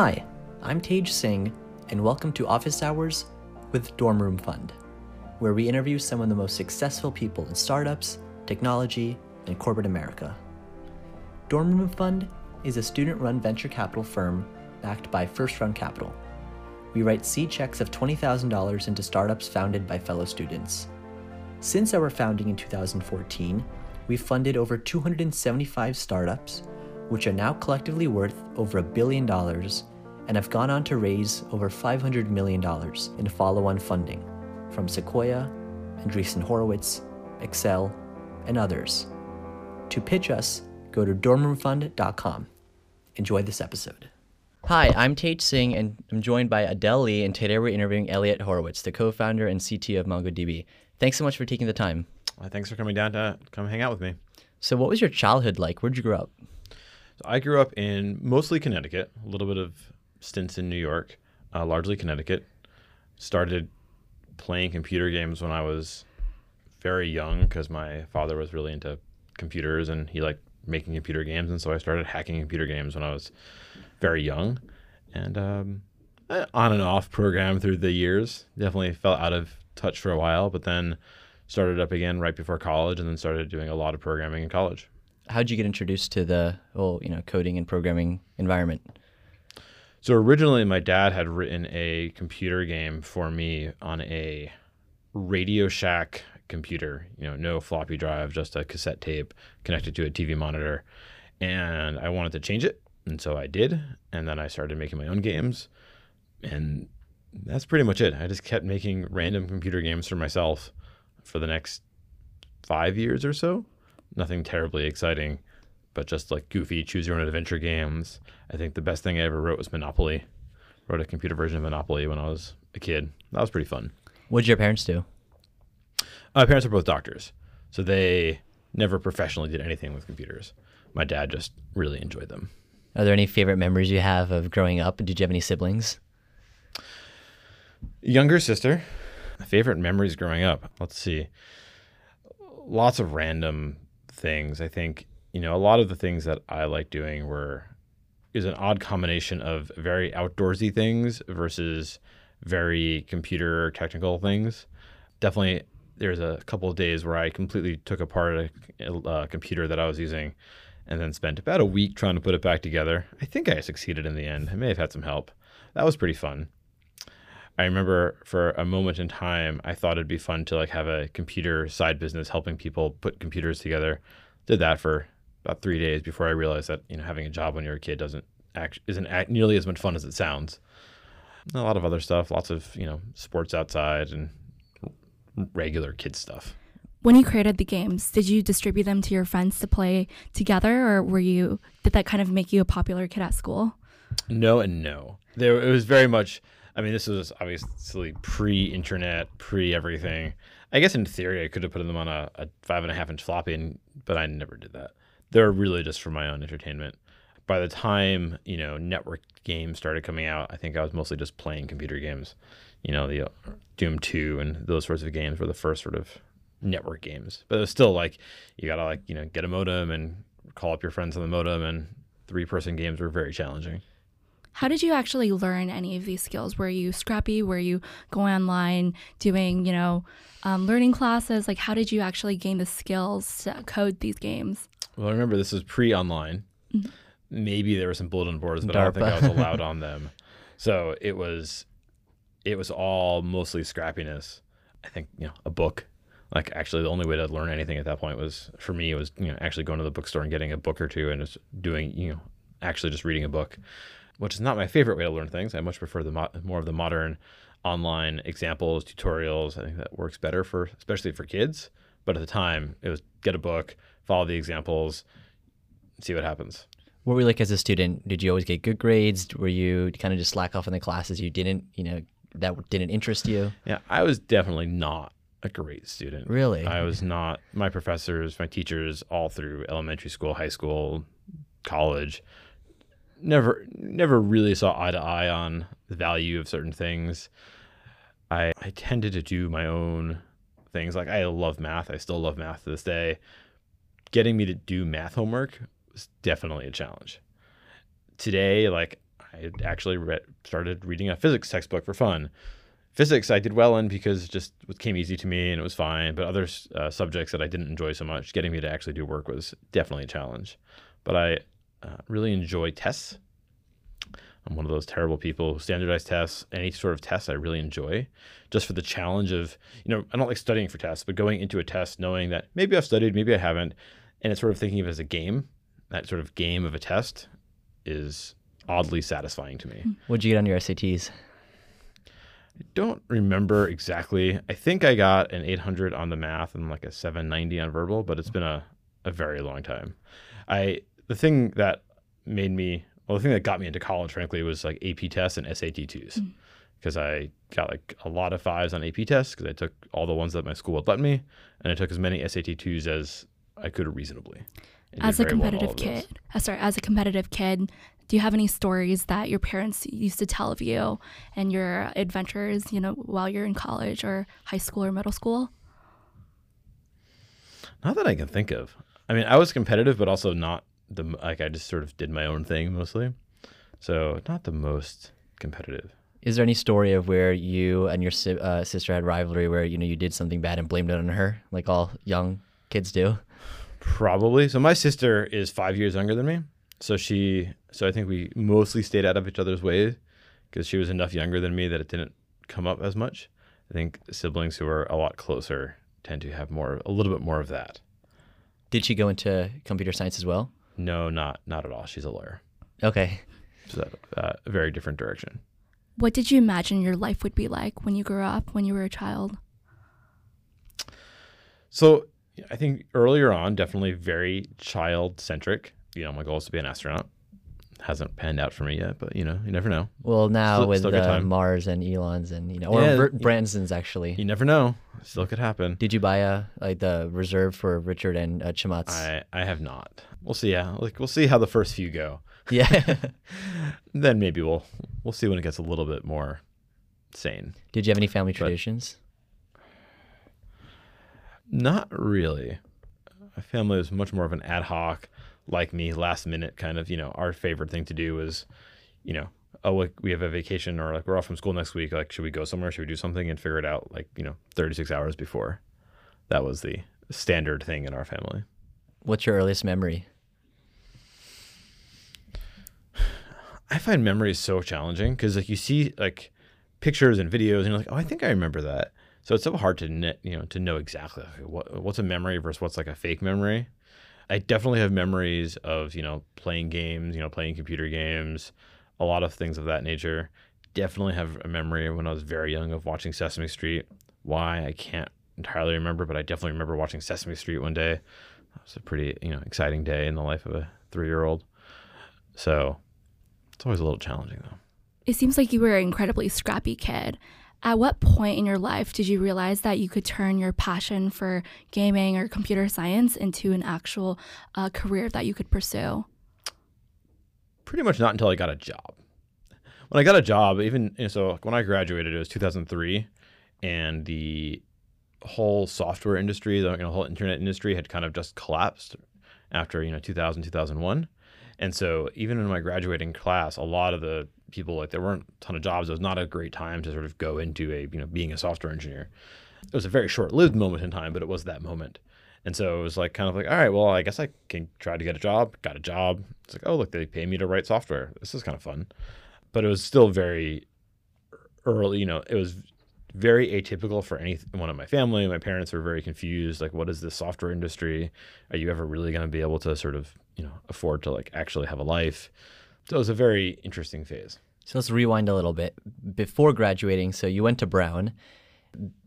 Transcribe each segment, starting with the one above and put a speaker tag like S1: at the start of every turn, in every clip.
S1: Hi, I'm Tej Singh, and welcome to Office Hours with Dorm Room Fund, where we interview some of the most successful people in startups, technology, and corporate America. Dorm Room Fund is a student run venture capital firm backed by First Round Capital. We write seed checks of $20,000 into startups founded by fellow students. Since our founding in 2014, we've funded over 275 startups, which are now collectively worth over a billion dollars and have gone on to raise over $500 million in follow on funding from Sequoia, Andreessen Horowitz, Accel, and others. To pitch us, go to dormroomfund.com. Enjoy this episode. Hi, I'm Tej Singh, and I'm joined by Adele Lee, and today we're interviewing Elliot Horowitz, the co founder and CTO of MongoDB. Thanks so much for taking the time.
S2: Well, thanks for coming down to come hang out with me.
S1: So, what was your childhood like? Where'd you grow up?
S2: So I grew up in mostly Connecticut, a little bit of stints in New York, uh, largely Connecticut. Started playing computer games when I was very young because my father was really into computers and he liked making computer games, and so I started hacking computer games when I was very young, and um, on and off program through the years. Definitely fell out of touch for a while, but then started up again right before college, and then started doing a lot of programming in college.
S1: How'd you get introduced to the whole, you know, coding and programming environment?
S2: So originally, my dad had written a computer game for me on a Radio Shack computer. You know, no floppy drive, just a cassette tape connected to a TV monitor, and I wanted to change it, and so I did. And then I started making my own games, and that's pretty much it. I just kept making random computer games for myself for the next five years or so. Nothing terribly exciting, but just like goofy choose your own adventure games. I think the best thing I ever wrote was Monopoly. Wrote a computer version of Monopoly when I was a kid. That was pretty fun.
S1: What did your parents do?
S2: My parents are both doctors, so they never professionally did anything with computers. My dad just really enjoyed them.
S1: Are there any favorite memories you have of growing up? Did you have any siblings?
S2: Younger sister. Favorite memories growing up. Let's see. Lots of random things. I think, you know, a lot of the things that I like doing were is an odd combination of very outdoorsy things versus very computer technical things. Definitely there's a couple of days where I completely took apart a, a, computer that I was using and then spent about a week trying to put it back together. I think I succeeded in the end. I may have had some help. That was pretty fun. I remember for a moment in time, I thought it'd be fun to like have a computer side business helping people put computers together. Did that for about three days before I realized that you know having a job when you're a kid doesn't act isn't act nearly as much fun as it sounds. A lot of other stuff, lots of you know sports outside and regular kid stuff.
S3: When you created the games, did you distribute them to your friends to play together, or were you did that kind of make you a popular kid at school?
S2: No and no. There it was very much I mean, this was obviously pre-internet, pre-everything. I guess in theory, I could have put them on a, a five and a half inch floppy, and, but I never did that. They're really just for my own entertainment. By the time you know network games started coming out, I think I was mostly just playing computer games. You know, the uh, Doom Two and those sorts of games were the first sort of network games. But it was still like you gotta like you know get a modem and call up your friends on the modem, and three person games were very challenging.
S3: How did you actually learn any of these skills? Were you scrappy? Were you going online doing, you know, um, learning classes? Like, how did you actually gain the skills to code these games?
S2: Well, remember this was pre-online. Mm-hmm. Maybe there were some bulletin boards, but DARPA. I don't think I was allowed on them. So it was, it was all mostly scrappiness. I think you know a book. Like actually, the only way to learn anything at that point was for me was you know actually going to the bookstore and getting a book or two and just doing you know actually just reading a book which is not my favorite way to learn things. I much prefer the mo- more of the modern online examples, tutorials. I think that works better for especially for kids. But at the time, it was get a book, follow the examples, see what happens.
S1: What were you like as a student? Did you always get good grades? Were you kind of just slack off in the classes you didn't, you know, that didn't interest you?
S2: Yeah, I was definitely not a great student.
S1: Really?
S2: I was not. My professors, my teachers, all through elementary school, high school, college, never never really saw eye to eye on the value of certain things. I I tended to do my own things. Like I love math. I still love math to this day. Getting me to do math homework was definitely a challenge. Today, like I actually read, started reading a physics textbook for fun. Physics I did well in because it just came easy to me and it was fine. But other uh, subjects that I didn't enjoy so much, getting me to actually do work was definitely a challenge. But I uh, really enjoy tests. I'm one of those terrible people who standardize tests. Any sort of test I really enjoy, just for the challenge of you know I don't like studying for tests, but going into a test knowing that maybe I've studied, maybe I haven't, and it's sort of thinking of it as a game. That sort of game of a test is oddly satisfying to me.
S1: What'd you get on your SATs?
S2: I don't remember exactly. I think I got an 800 on the math and like a 790 on verbal, but it's been a, a very long time. I the thing that made me well, the thing that got me into college, frankly, was like AP tests and SAT twos, because I got like a lot of fives on AP tests because I took all the ones that my school would let me, and I took as many SAT twos as I could reasonably.
S3: As a
S2: very well
S3: competitive kid, uh, sorry, as a competitive kid, do you have any stories that your parents used to tell of you and your adventures, you know, while you're in college or high school or middle school?
S2: Not that I can think of. I mean, I was competitive, but also not the like. I just sort of did my own thing mostly, so not the most competitive.
S1: Is there any story of where you and your si- uh, sister had rivalry where you know you did something bad and blamed it on her, like all young kids do?
S2: Probably. So my sister is five years younger than me, so she. So I think we mostly stayed out of each other's way because she was enough younger than me that it didn't come up as much. I think siblings who are a lot closer tend to have more, a little bit more of that.
S1: Did she go into computer science as well?
S2: No, not not at all. She's a lawyer.
S1: Okay.
S2: So uh, a very different direction.
S3: What did you imagine your life would be like when you grew up, when you were a child?
S2: So I think earlier on, definitely very child centric. You know, my goal is to be an astronaut. Hasn't panned out for me yet, but you know, you never know.
S1: Well, now
S2: Still-
S1: with
S2: still
S1: uh. Mars and Elon's and you know, or
S2: Yeah,
S1: Br- Branson's actually.
S2: You never know. Still could happen.
S1: Did you buy a like the reserve for Richard and uh?
S2: I I have not. We'll see. Yeah, like we'll see how the first few go.
S1: Yeah.
S2: Then maybe we'll we'll see when it gets a little bit more sane.
S1: Did you have any family traditions?
S2: Not really. My family was much more of an ad hoc, like me, last minute kind of. You know, our favorite thing to do was, you know, oh, like we have a vacation or like we're off from school next week. Like, should we go somewhere? Should we do something and figure it out? Like, you know, thirty six hours before. That was the standard thing in our family.
S1: What's your earliest memory?
S2: I find memories so challenging because like you see like pictures and videos and you're like, oh, I think I remember that. So it's so hard to knit, you know, to know exactly what what's a memory versus what's like a fake memory. I definitely have memories of you know playing games, you know, playing computer games, a lot of things of that nature. Definitely have a memory when I was very young of watching Sesame Street. Why I can't entirely remember, but I definitely remember watching Sesame Street one day. That was a pretty you know exciting day in the life of a three year old. So it's always a little challenging though.
S3: It seems like you were an incredibly scrappy kid. At what point in your life did you realize that you could turn your passion for gaming or computer science into an actual uh, career that you could pursue?
S2: Pretty much not until I got a job. When I got a job, even you know, so when I graduated, it was 2003, and the whole software industry, the you know, whole internet industry had kind of just collapsed after you know 2000 2001 and so even in my graduating class a lot of the people like there weren't a ton of jobs it was not a great time to sort of go into a you know being a software engineer it was a very short-lived moment in time but it was that moment and so it was like kind of like all right well i guess i can try to get a job got a job it's like oh look they pay me to write software this is kind of fun but it was still very early you know it was very atypical for anyone in my family. My parents were very confused. Like, what is this software industry? Are you ever really going to be able to sort of, you know, afford to like actually have a life? So it was a very interesting phase.
S1: So let's rewind a little bit. Before graduating, so you went to Brown.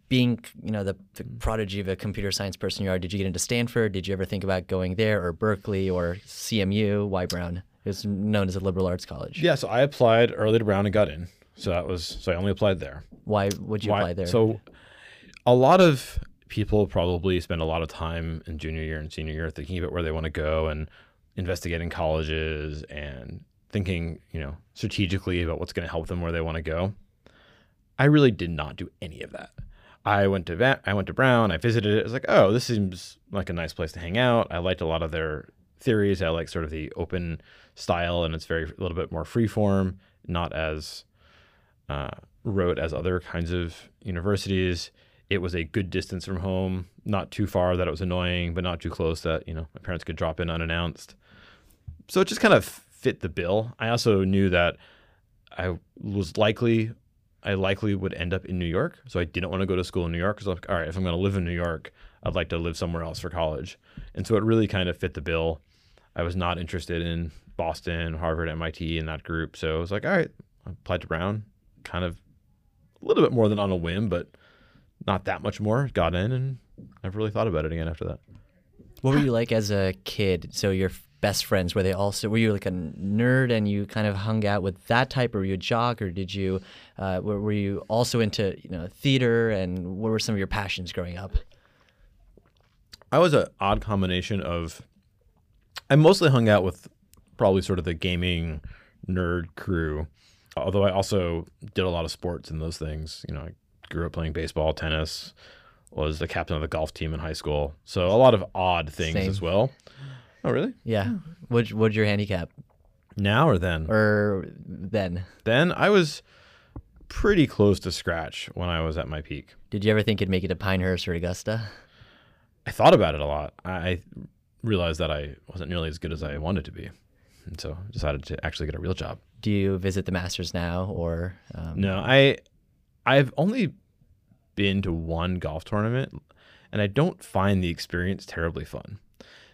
S1: Being, you know, the, the mm-hmm. prodigy of a computer science person you are, did you get into Stanford? Did you ever think about going there or Berkeley or CMU? Why Brown? It was known as a liberal arts college.
S2: Yeah. So I applied early to Brown and got in. So that was so I only applied there.
S1: Why would you
S2: Why-
S1: apply there?
S2: So a lot of people probably spend a lot of time in junior year and senior year thinking about where they want to go and investigating colleges and thinking, you know, strategically about what's going to help them where they want to go. I really did not do any of that. I went to Va- I went to Brown. I visited it. I was like, oh, this seems like a nice place to hang out. I liked a lot of their theories. I like sort of the open style, and it's very a little bit more freeform, not as uh, rote as other kinds of universities. It was a good distance from home, not too far that it was annoying, but not too close that you know my parents could drop in unannounced. So it just kind of fit the bill. I also knew that I was likely, I likely would end up in New York, so I didn't want to go to school in New York. Because like, all right, if I'm going to live in New York, I'd like to live somewhere else for college, and so it really kind of fit the bill. I was not interested in Boston, Harvard, MIT, in that group, so I was like, all right, I applied to Brown, kind of a little bit more than on a whim, but not that much more. Got in, and I've really thought about it again after that.
S1: What were you like as a kid? So your best friends were they also were you like a nerd and you kind of hung out with that type, or were you a jock, or did you uh, were, were you also into you know theater and what were some of your passions growing up?
S2: I was an odd combination of. I mostly hung out with probably sort of the gaming nerd crew, although I also did a lot of sports and those things. You know, I grew up playing baseball, tennis, was the captain of the golf team in high school, so a lot of odd things
S1: Same.
S2: as well. Oh, really?
S1: Yeah. What what's your handicap
S2: Now or then?
S1: or then?
S2: then I was pretty close to scratch when I was at my peak.
S1: Did you ever think you'd make it to Pinehurst or Augusta?
S2: I thought about it a lot. I I realized that I wasn't nearly as good as I wanted to be, and so decided to actually get a real job.
S1: Do you visit the Masters now or um,
S2: No, I I've only been to one golf tournament, and I don't find the experience terribly fun.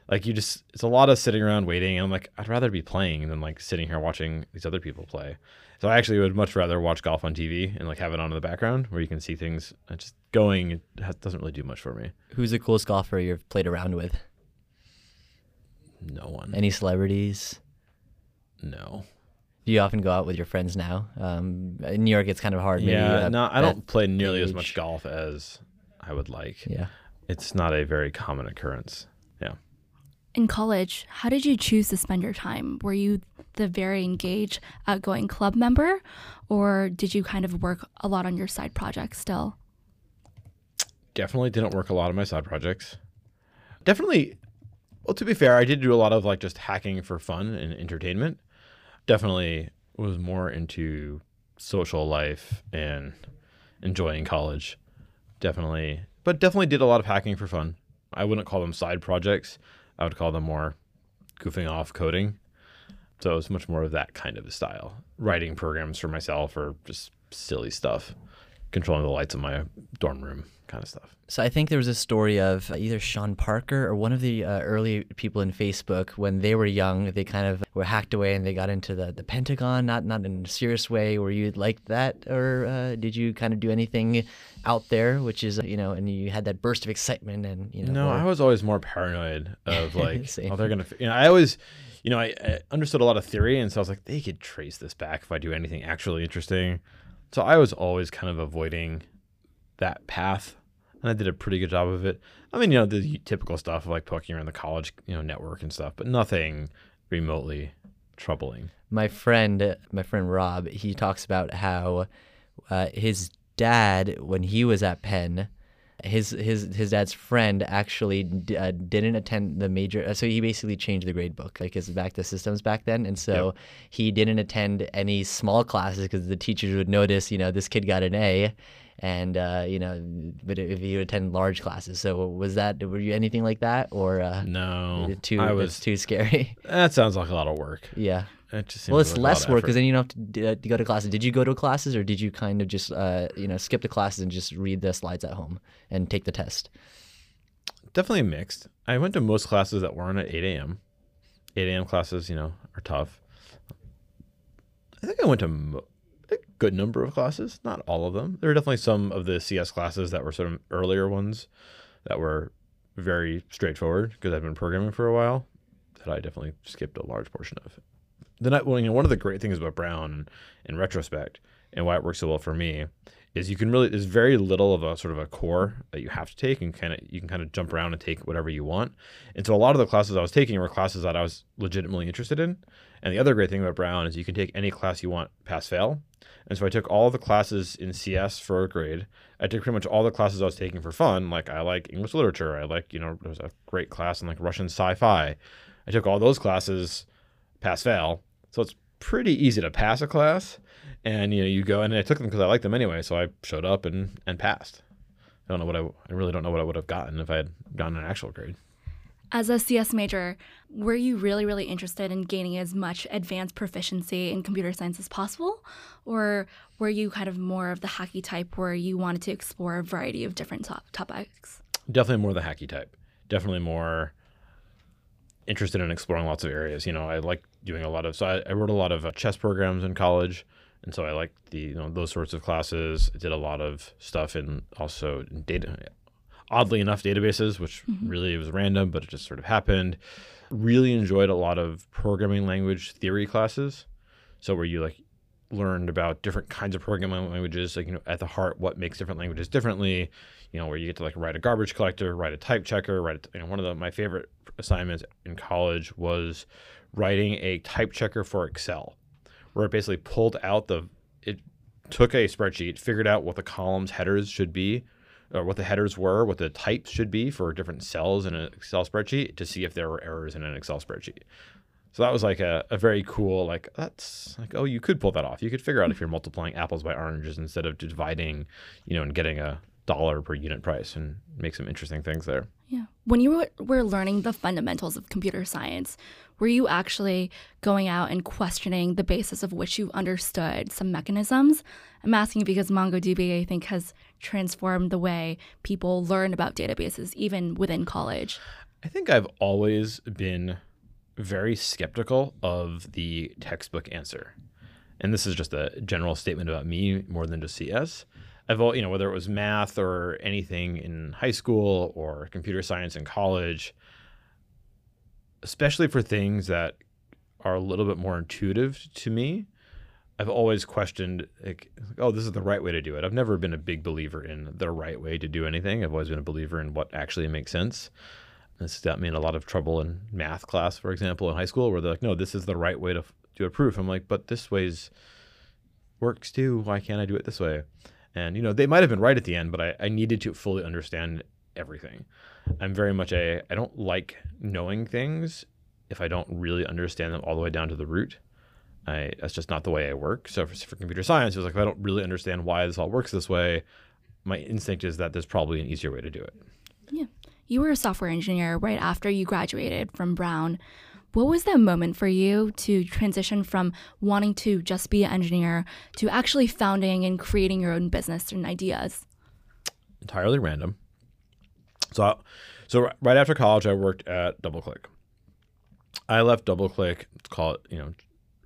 S2: Like you just, it's a lot of sitting around waiting, and I'm like, I'd rather be playing than like sitting here watching these other people play. So I actually would much rather watch golf on TV and like have it on in the background where you can see things. And just going it has, doesn't really do much for me.
S1: Who's the coolest golfer you've played around with?
S2: No one.
S1: Any celebrities?
S2: no.
S1: Do you often go out with your friends now? Um, in New York, it's kind of hard. maybe
S2: Yeah, no, I don't play nearly as much golf as I would like.
S1: Yeah.
S2: It's not a very common occurrence. Yeah.
S3: In college, how did you choose to spend your time? Were you the very engaged, outgoing club member, or did you kind of work a lot on your side projects still?
S2: definitely didn't work a lot on my side projects. Definitely, well, to be fair, I did do a lot of like just hacking for fun and entertainment. Definitely was more into social life and enjoying college. Definitely, but definitely did a lot of hacking for fun. I wouldn't call them side projects. I would call them more goofing off coding. So it was much more of that kind of a style. Writing programs for myself or just silly stuff. Controlling the lights in my dorm room kind of stuff.
S1: So I think there was a story of either Sean Parker or one of the uh, early people in Facebook when they were young. They kind of were hacked away and they got into the, the Pentagon. Not not in a serious way. Were you like that, or uh, did you kind of do anything out there, which is you know, and you had that burst of excitement and you know?
S2: No,
S1: or-
S2: I was always more paranoid of like, oh, they're gonna. You know, I always, you know, I, I understood a lot of theory, and so I was like, they could trace this back if I do anything actually interesting. So I was always kind of avoiding that path, and I did a pretty good job of it. I mean, you know, the typical stuff of like poking around the college, you know, network and stuff, but nothing remotely troubling.
S1: my friend my friend rob he talks about how uh, his dad when he was at penn his his his dad's friend actually d- uh, didn't attend the major uh, so he basically changed the grade book like his back to systems back then and so he didn't attend any small classes because the teachers would notice you know this kid got an a and uh, you know but if you attend large classes so was that were you anything like that or uh,
S2: No,
S1: too
S2: I was.
S1: too scary
S2: That sounds like a lot of work.
S1: yeah
S2: It just
S1: well, it's
S2: like
S1: less work because then you don't have to, d- uh, to go to classes. Did you go to classes or did you kind of just, uh, you know, skip the classes and just read the slides at home and take the test?
S2: definitely mixed. I went to most classes that weren't at 8 a.m. 8 a.m. classes, you know, are tough. I think I went to mo- a good number of classes, not all of them. There were definitely some of the CS classes that were sort of earlier ones that were very straightforward because I've been programming for a while that I definitely skipped a large portion of. Then I, well, you know, one of the great things about Brown in retrospect and why it works so well for me is you can really there's very little of a sort of a core that you have to take and kind of you can kind of jump around and take whatever you want. And so a lot of the classes I was taking were classes that I was legitimately interested in. And the other great thing about Brown is you can take any class you want pass fail. And so I took all the classes in CS for a grade. I took pretty much all the classes I was taking for fun. Like I like English literature. I like, you know, there was a great class in like Russian sci-fi. I took all those classes pass fail. So it's pretty easy to pass a class. And you know, you go and I took them because I liked them anyway. So I showed up and and passed. I don't know what I I really don't know what I would have gotten if I had gotten an actual grade.
S3: As a CS major, were you really, really interested in gaining as much advanced proficiency in computer science as possible? Or were you kind of more of the hacky type where you wanted to explore a variety of different top- topics?
S2: Definitely more the hacky type. Definitely more interested in exploring lots of areas. You know, I like doing a lot of, so I, I wrote a lot of uh, chess programs in college. And so I liked the, you know, those sorts of classes. I did a lot of stuff in also in data, oddly enough, databases, which really was random, but it just sort of happened. Really enjoyed a lot of programming language theory classes. So where you like learned about different kinds of programming languages, like you know, at the heart, what makes different languages differently. You know, where you get to like write a garbage collector, write a type checker, write. A, you know, one of the, my favorite assignments in college was writing a type checker for Excel, where it basically pulled out the it took a spreadsheet, figured out what the columns headers should be, or what the headers were, what the types should be for different cells in an Excel spreadsheet to see if there were errors in an Excel spreadsheet. So that was like a, a very cool, like, that's like, oh, you could pull that off. You could figure out if you're multiplying apples by oranges instead of dividing, you know, and getting a dollar per unit price and make some interesting things there.
S3: Yeah. When you were, were learning the fundamentals of computer science, were you actually going out and questioning the basis of which you understood some mechanisms? I'm asking because MongoDB, I think, has transformed the way people learn about databases, even within college.
S2: I think I've always been very skeptical of the textbook answer. And this is just a general statement about me more than just CS. I've all, you know, whether it was math or anything in high school or computer science in college, especially for things that are a little bit more intuitive to me, I've always questioned, like, oh, this is the right way to do it. I've never been a big believer in the right way to do anything. I've always been a believer in what actually makes sense. This got me in a lot of trouble in math class, for example, in high school, where they're like, no, this is the right way to do a proof. I'm like, but this way's works too. Why can't I do it this way? And, you know, they might have been right at the end, but I, I needed to fully understand everything. I'm very much a, I don't like knowing things if I don't really understand them all the way down to the root. I, that's just not the way I work. So for, for computer science, it was like, if I don't really understand why this all works this way, my instinct is that there's probably an easier way to do it.
S3: Yeah. You were a software engineer right after you graduated from Brown. What was that moment for you to transition from wanting to just be an engineer to actually founding and creating your own business and ideas?
S2: Entirely random. So, so right after college, I worked at DoubleClick. I left DoubleClick, let's call it, you know,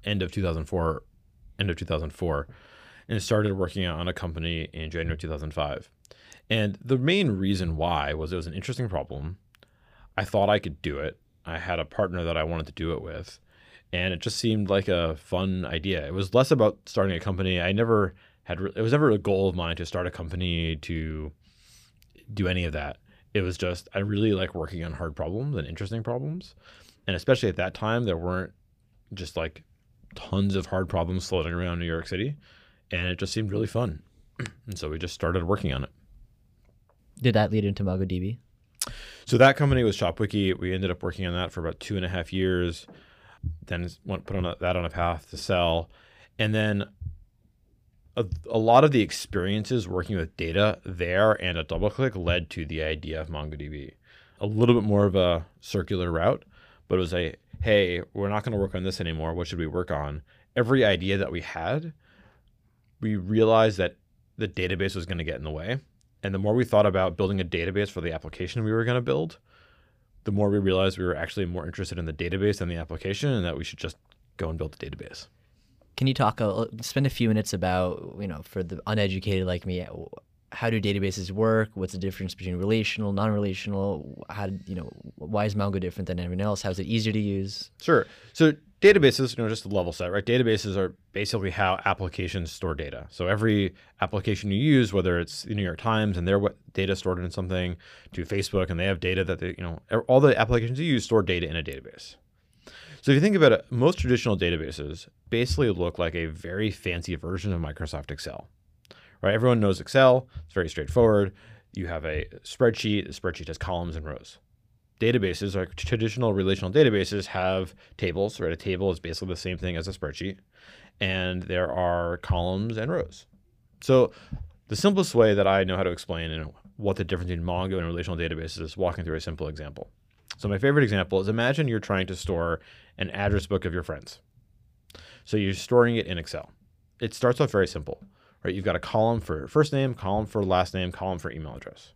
S2: end of 2004, end of 2004, and started working on a company in January 2005. And the main reason why was it was an interesting problem. I thought I could do it. I had a partner that I wanted to do it with, and it just seemed like a fun idea. It was less about starting a company. I never had it was never a goal of mine to start a company to do any of that. It was just I really like working on hard problems and interesting problems. And especially at that time there weren't just like tons of hard problems floating around New York City, and it just seemed really fun. And so we just started working on it.
S1: Did that lead into MongoDB?
S2: So that company was ShopWiki. We ended up working on that for about two and a half years. Then went put on a, that on a path to sell, and then a, a lot of the experiences working with data there and at DoubleClick led to the idea of MongoDB. A little bit more of a circular route, but it was a hey, we're not going to work on this anymore. What should we work on? Every idea that we had, we realized that the database was going to get in the way. And the more we thought about building a database for the application we were going to build, the more we realized we were actually more interested in the database than the application and that we should just go and build the database.
S1: Can you talk, a, spend a few minutes about, you know, for the uneducated like me, how do databases work? What's the difference between relational, non-relational? How, you know, why is Mongo different than everyone else? How is it easier to use?
S2: Sure. So databases, you know, just the level set, right? Databases are basically how applications store data. So every application you use, whether it's the New York Times and their data stored in something, to Facebook and they have data that they, you know, all the applications you use store data in a database. So if you think about it, most traditional databases basically look like a very fancy version of Microsoft Excel. Right? Everyone knows Excel. It's very straightforward. You have a spreadsheet. The spreadsheet has columns and rows. databases, or traditional relational databases, have tables. Right, a table is basically the same thing as a spreadsheet, and there are columns and rows. So, the simplest way that I know how to explain and what the difference between Mongo and relational databases is walking through a simple example. So, my favorite example is imagine you're trying to store an address book of your friends. So, you're storing it in Excel. It starts off very simple, right? You've got a column for first name, column for last name, column for email address.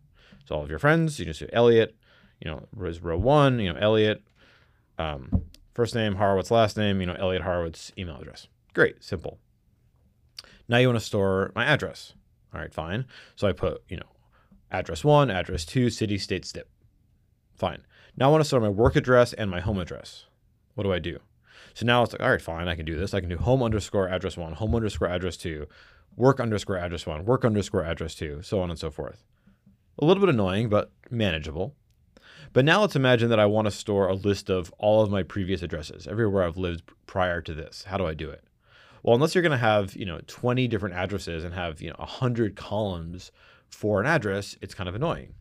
S2: So, all of your friends, you just do Elliot, you know, is row one, you know, Elliot, um, first name, Horowitz, last name, you know, Elliot Horowitz, email address. Great, simple. Now you want to store my address. All right, fine. So I put, you know, address one, address two, city, state, zip. Fine. Now I want to store my work address and my home address. What do I do? So now it's like, all right, fine, I can do this. I can do home underscore address one, home underscore address two, work underscore address one, work underscore address two, so on and so forth. A little bit annoying, but manageable. But now let's imagine that I want to store a list of all of my previous addresses, everywhere I've lived prior to this. How do I do it? Well, unless you're going to have, you know, 20 different addresses and have, you know, 100 columns for an address, it's kind of annoying.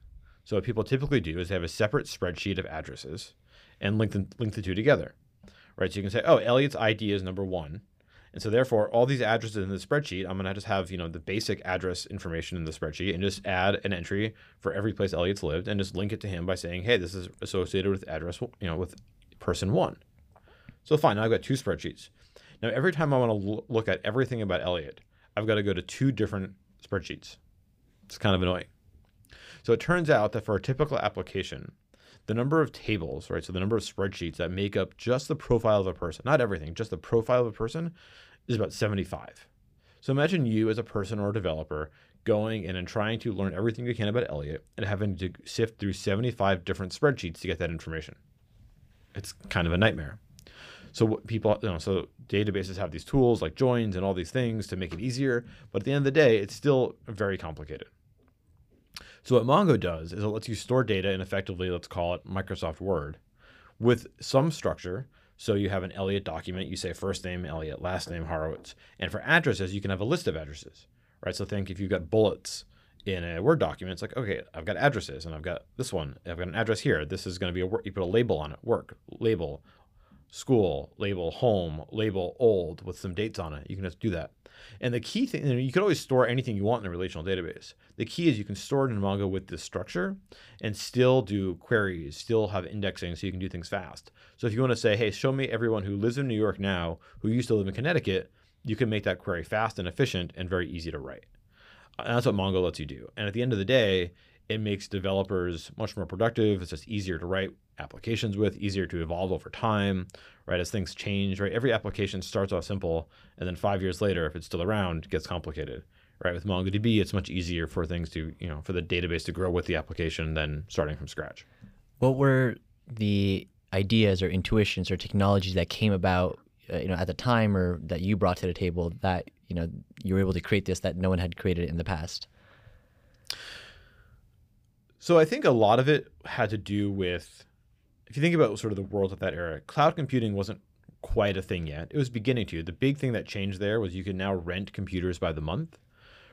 S2: So what people typically do is they have a separate spreadsheet of addresses and link the, link the two together. Right? So you can say, "Oh, Elliot's ID is number 1." And so therefore, all these addresses in the spreadsheet, I'm going to just have, you know, the basic address information in the spreadsheet and just add an entry for every place Elliot's lived and just link it to him by saying, hey, this is associated with address, you know, with person one. So fine, now I've got two spreadsheets. Now, every time I want to l- look at everything about Elliot, I've got to go to two different spreadsheets. It's kind of annoying. So it turns out that for a typical application, the number of tables, right? So the number of spreadsheets that make up just the profile of a person, not everything, just the profile of a person, is about 75. So imagine you as a person or a developer going in and trying to learn everything you can about Elliot and having to sift through 75 different spreadsheets to get that information. It's kind of a nightmare. So what people, you know, so databases have these tools like joins and all these things to make it easier, but at the end of the day, it's still very complicated. So what Mongo does is it lets you store data in effectively, let's call it Microsoft Word, with some structure so you have an Elliot document, you say first name Elliot, last name Horowitz. And for addresses, you can have a list of addresses, right? So think if you've got bullets in a Word document, it's like, okay, I've got addresses and I've got this one. I've got an address here. This is going to be a work. You put a label on it, work, label, school, label, home, label, old with some dates on it. You can just do that. And the key thing, you can always store anything you want in a relational database. The key is you can store it in Mongo with this structure and still do queries, still have indexing so you can do things fast. So if you want to say, hey, show me everyone who lives in New York now who used to live in Connecticut, you can make that query fast and efficient and very easy to write. And that's what Mongo lets you do. And at the end of the day, it makes developers much more productive. It's just easier to write applications with, easier to evolve over time, right? As things change, right? Every application starts off simple, and then five years later, if it's still around, gets complicated, right? With MongoDB, it's much easier for things to, you know, for the database to grow with the application than starting from scratch.
S1: What were the ideas or intuitions or technologies that came about, uh, you know, at the time or that you brought to the table that you know you were able to create this that no one had created in the past?
S2: So I think a lot of it had to do with if you think about sort of the world of that era, cloud computing wasn't quite a thing yet. It was beginning to. The big thing that changed there was you could now rent computers by the month.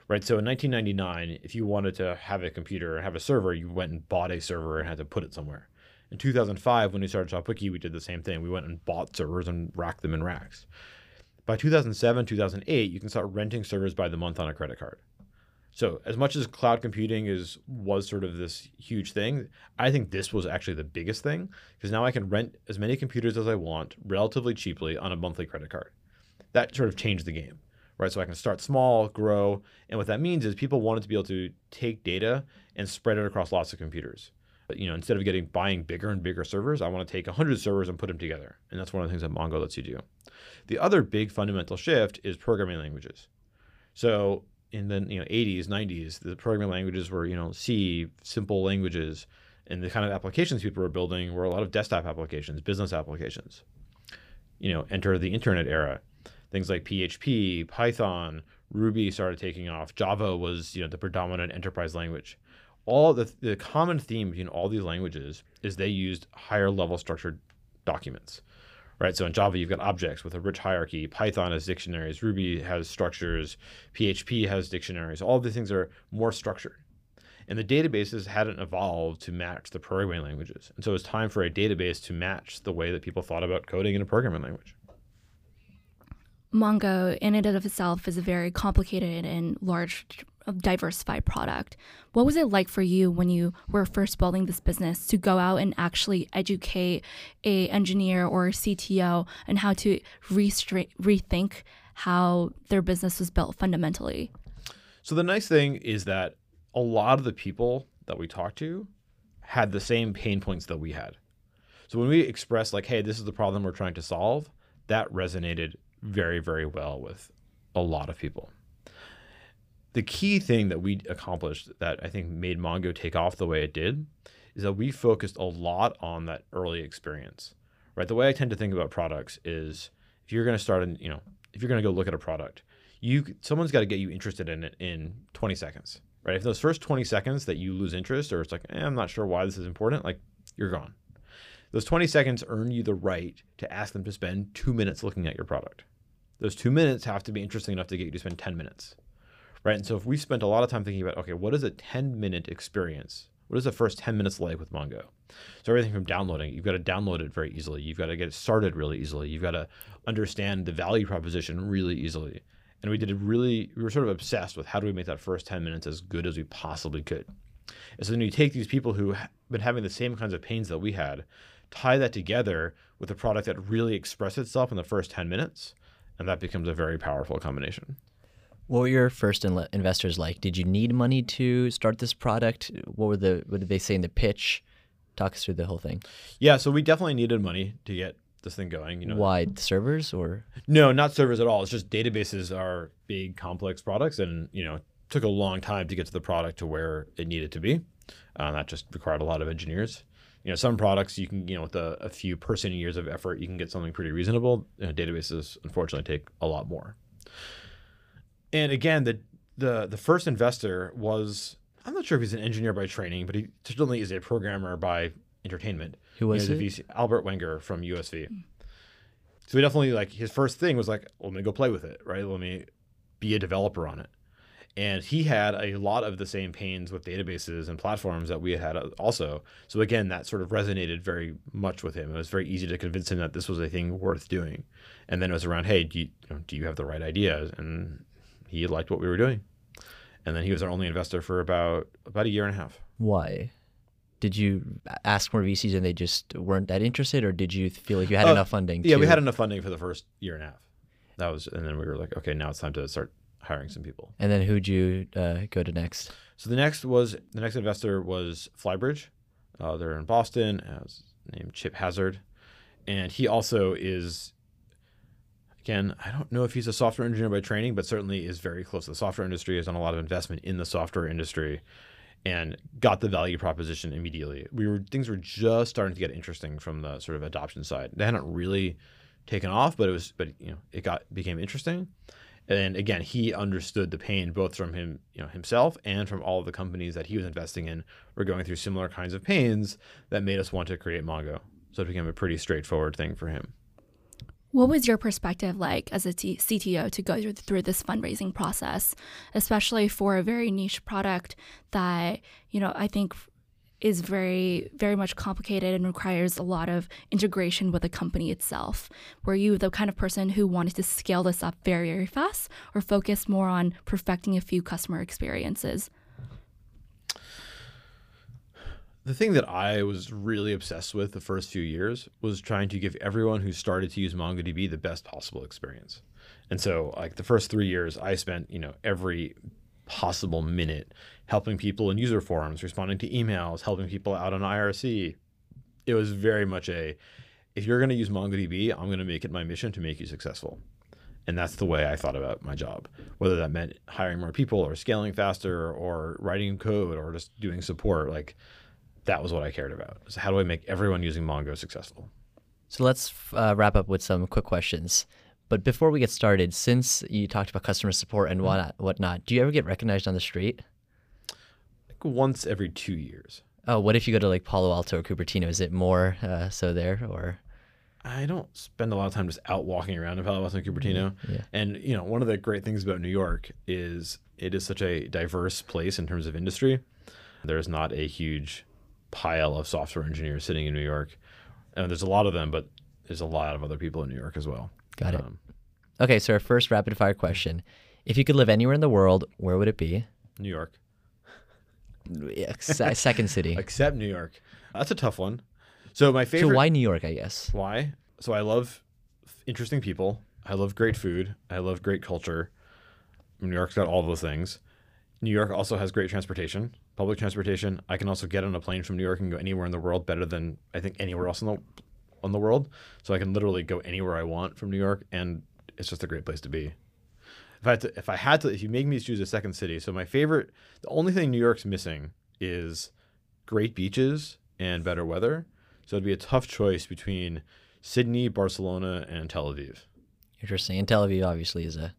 S2: Right. So in 1999, if you wanted to have a computer and have a server, you went and bought a server and had to put it somewhere. In 2005, when we started ShopWiki, we did the same thing. We went and bought servers and racked them in racks. By 2007, 2008, you can start renting servers by the month on a credit card. So as much as cloud computing is was sort of this huge thing, I think this was actually the biggest thing because now I can rent as many computers as I want relatively cheaply on a monthly credit card. That sort of changed the game, right? So I can start small, grow, and what that means is people wanted to be able to take data and spread it across lots of computers. But, you know, instead of getting buying bigger and bigger servers, I want to take 100 servers and put them together. And that's one of the things that Mongo lets you do. The other big fundamental shift is programming languages. So in the you know 80s 90s the programming languages were you know c simple languages and the kind of applications people were building were a lot of desktop applications business applications. You know enter the internet era. Things like php python ruby started taking off. Java was you know the predominant enterprise language. All the, the common theme between all these languages is they used higher level structured documents right? So in Java, you've got objects with a rich hierarchy. Python has dictionaries. Ruby has structures. PHP has dictionaries. All of these things are more structured. And the databases hadn't evolved to match the programming languages. And so it was time for a database to match the way that people thought about coding in a programming language.
S3: Mongo, in and of itself, is a very complicated and large, diversified product. What was it like for you when you were first building this business to go out and actually educate a engineer or a CTO and how to restra- rethink how their business was built fundamentally?
S2: So the nice thing is that a lot of the people that we talked to had the same pain points that we had. So when we expressed like, "Hey, this is the problem we're trying to solve," that resonated very, very well with a lot of people. The key thing that we accomplished that I think made Mongo take off the way it did is that we focused a lot on that early experience. Right? The way I tend to think about products is if you're going to start and, you know, if you're going to go look at a product, you someone's got to get you interested in it in 20 seconds. Right? If those first 20 seconds that you lose interest or it's like, eh, I'm not sure why this is important, like you're gone. Those 20 seconds earn you the right to ask them to spend 2 minutes looking at your product those two minutes have to be interesting enough to get you to spend 10 minutes right? And so if we spent a lot of time thinking about okay what is a 10 minute experience? What is the first 10 minutes like with mongo? So everything from downloading you've got to download it very easily. You've got to get it started really easily. You've got to understand the value proposition really easily. And we did really we were sort of obsessed with how do we make that first 10 minutes as good as we possibly could. And so then you take these people who have been having the same kinds of pains that we had tie that together with a product that really expressed itself in the first 10 minutes and that becomes a very powerful combination.
S1: What were your first in- investors like? Did you need money to start this product? What were the what did they say in the pitch? Talk us through the whole thing.
S2: Yeah, so we definitely needed money to get this thing going. You know,
S1: why servers or
S2: no, not servers at all. It's just databases are big, complex products, and you know, took a long time to get to the product to where it needed to be. Uh, that just required a lot of engineers you know some products you can you know with a, a few person years of effort you can get something pretty reasonable you know, databases unfortunately take a lot more and again the the the first investor was i'm not sure if he's an engineer by training but he certainly is a programmer by entertainment
S1: who was
S2: know, VC, albert wenger from usv so he definitely like his first thing was like let me go play with it right let me be a developer on it and he had a lot of the same pains with databases and platforms that we had had uh, also. So again, that sort of resonated very much with him. It was very easy to convince him that this was a thing worth doing. And then it was around, hey, do you, you know, do you have the right ideas? And he liked what we were doing. And then he was our only investor for about about a year and a half.
S1: Why? Did you ask more VCs and they just weren't that interested, or did you feel like you had uh, enough funding?
S2: Yeah, to... we had enough funding for the first year and a half. That was, and then we were like, okay, now it's time to start hiring some people.
S1: And then who'd you uh, go to next?
S2: So the next was the next investor was Flybridge. Uh, they're in Boston. As named Chip Hazard, and he also is. Again, I don't know if he's a software engineer by training, but certainly is very close to the software industry. Has done a lot of investment in the software industry, and got the value proposition immediately. We were things were just starting to get interesting from the sort of adoption side. They hadn't really taken off, but it was, but you know, it got became interesting. And again, he understood the pain both from him, you know, himself and from all of the companies that he was investing in were going through similar kinds of pains that made us want to create Mongo. So it became a pretty straightforward thing for him.
S3: What was your perspective like as a CTO to go through this fundraising process, especially for a very niche product that, you know, I think is very very much complicated and requires a lot of integration with the company itself? Were you the kind of person who wanted to scale this up very very fast or focus more on perfecting a few customer experiences
S2: the thing that I was really obsessed with the first few years was trying to give everyone who started to use MongoDB the best possible experience. And so, like the first three years, I spent, you know, every possible minute helping people in user forums, responding to emails, helping people out on IRC. It was very much a if you're going to use MongoDB, I'm going to make it my mission to make you successful. And that's the way I thought about my job. Whether that meant hiring more people or scaling faster or writing code or just doing support, like that was what I cared about. So how do I make everyone using Mongo successful?
S1: So let's uh, wrap up with some quick questions. But before we get started, since you talked about customer support and mm-hmm. whatnot, whatnot, do you ever get recognized on the street?
S2: Like once every two years.
S1: Oh, what if you go to like Palo Alto or Cupertino? Is it more uh, so there or?
S2: I don't spend a lot of time just out walking around in Palo Alto and Cupertino.
S1: Mm-hmm. Yeah.
S2: And you know, one of the great things about New York is it is such a diverse place in terms of industry. There's not a huge pile of software engineers sitting in New York. And there's a lot of them, but there's a lot of other people in New York as well.
S1: Got it.
S2: Um,
S1: Okay, so our first rapid fire question. If you could live anywhere in the world, where would it be?
S2: New York.
S1: Second city.
S2: Except New York. That's a tough one. So my favorite.
S1: So why New York, I guess?
S2: Why? So I love interesting people. I love great food. I love great culture. New York's got all those things. New York also has great transportation, public transportation. I can also get on a plane from New York and go anywhere in the world better than I think anywhere else in the on the world. So I can literally go anywhere I want from New York, and it's just a great place to be. If I had to, if I had to, if you make me choose a second city, so my favorite, the only thing New York's missing is great beaches and better weather. So it'd be a tough choice between Sydney, Barcelona, and Tel Aviv.
S1: Interesting. And Tel Aviv obviously is a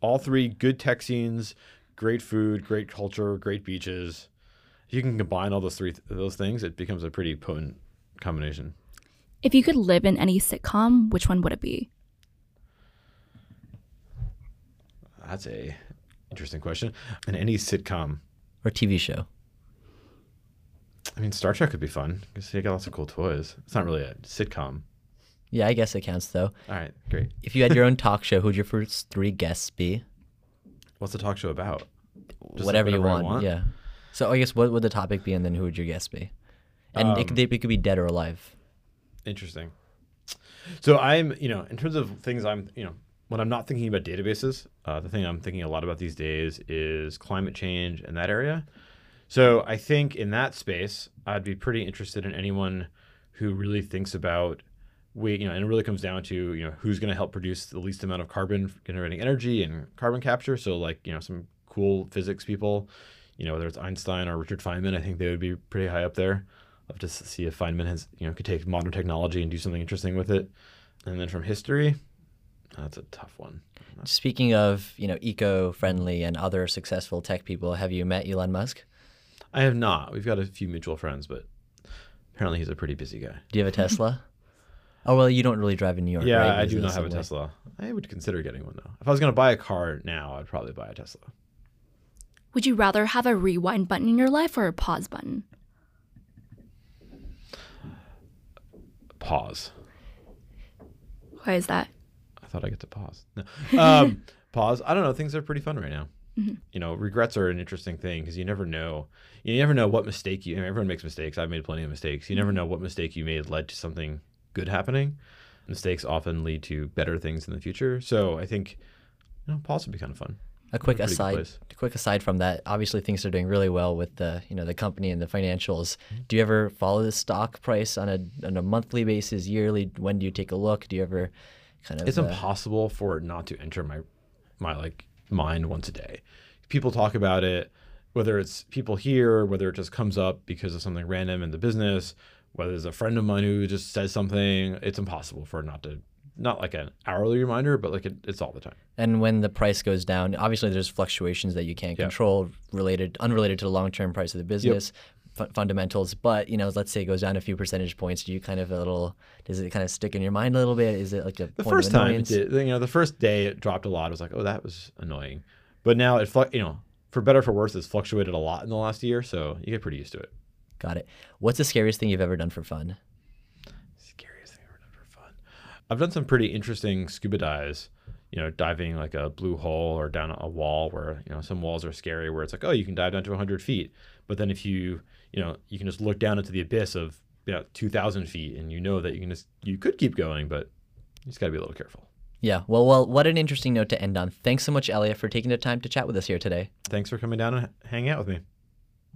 S2: All three good tech scenes, great food, great culture, great beaches. If you can combine all those three those things, it becomes a pretty potent combination.
S3: If you could live in any sitcom, which one would it be?
S2: That's a interesting question. And any sitcom,
S1: or TV show.
S2: I mean, Star Trek could be fun because they got lots of cool toys. It's not really a sitcom.
S1: Yeah, I guess it counts though.
S2: All right, great.
S1: If you had your own talk show, who'd your first three guests be?
S2: What's the talk show about? Just
S1: whatever, you
S2: whatever I
S1: want.
S2: want?
S1: Yeah. So I guess what would the topic be, and then who would your guest be? And it,
S2: Um,
S1: could, it could be dead or alive.
S2: Interesting. So I'm, you know, in terms of things I'm, you know, when I'm not thinking about databases, uh, the thing I'm thinking a lot about these days is climate change and that area. So I think in that space, I'd be pretty interested in anyone who really thinks about we, you know, and it really comes down to you know who's going to help produce the least amount of carbon generating energy and carbon capture. So like you know some cool physics people, you know whether it's Einstein or Richard Feynman, I think they would be pretty high up there. Love to s- see if Feynman has you know could take modern technology and do something interesting with it. And then from history, that's a tough one.
S1: Speaking of you know eco-friendly and other successful tech people, have you met Elon Musk?
S2: I have not. We've got a few mutual friends, but apparently he's a pretty busy guy.
S1: Do you have a Tesla? oh well, you don't really drive in New York.
S2: Yeah,
S1: right?
S2: I do not have a
S1: subway.
S2: Tesla. I would consider getting one though. If I was going to buy a car now, I'd probably buy a Tesla.
S3: Would you rather have a rewind button in your life or a pause button?
S2: Pause.
S3: Why is that?
S2: I thought I get to pause. No. Um, pause. I don't know. Things are pretty fun right now. You know, regrets are an interesting thing because you never know. You never know what mistake you. I mean, everyone makes mistakes. I've made plenty of mistakes. You never know what mistake you made led to something good happening. Mistakes often lead to better things in the future. So I think, you know, pause would be kind of fun.
S1: A quick
S2: good
S1: aside. A quick aside from that. Obviously, things are doing really well with the you know the company and the financials.
S2: Mm-hmm.
S1: Do you ever follow the stock price on a on a monthly basis, yearly? When do you take a look? Do you ever kind of?
S2: it's
S1: uh,
S2: impossible for it not to enter my my like mind once a day. People talk about it, whether it's people here, whether it just comes up because of something random in the business, whether it's a friend of mine who just says something. It's impossible for it not to not like an hourly reminder, but like it, it's all the time.
S1: And when the price goes down, obviously there's fluctuations that you can't
S2: Yeah.
S1: control related, unrelated to the long-term price of the business, fu- fundamentals. But you know, let's say it goes down a few percentage points. Do you kind of a little? Does it kind of stick in your mind a little bit? Is it like a
S2: The
S1: point
S2: first
S1: of
S2: time, it did, you know, the first day it dropped a lot. I was like, oh, that was annoying. But now it, you know, for better or for worse, it's fluctuated a lot in the last year, so you get pretty used to it.
S1: Got it. What's the scariest thing you've ever done for fun?
S2: Scariest thing I've ever done for fun. I've done some pretty interesting scuba dives. You know, diving like a blue hole or down a wall where you know some walls are scary, where it's like, oh, you can dive down to 100 feet, but then if you, you know, you can just look down into the abyss of you know 2,000 feet, and you know that you can just you could keep going, but you just got to be a little careful.
S1: Yeah. Well, well, what an interesting note to end on. Thanks so much, Elliot, for taking the time to chat with us here today.
S2: Thanks for coming down and hanging out with me.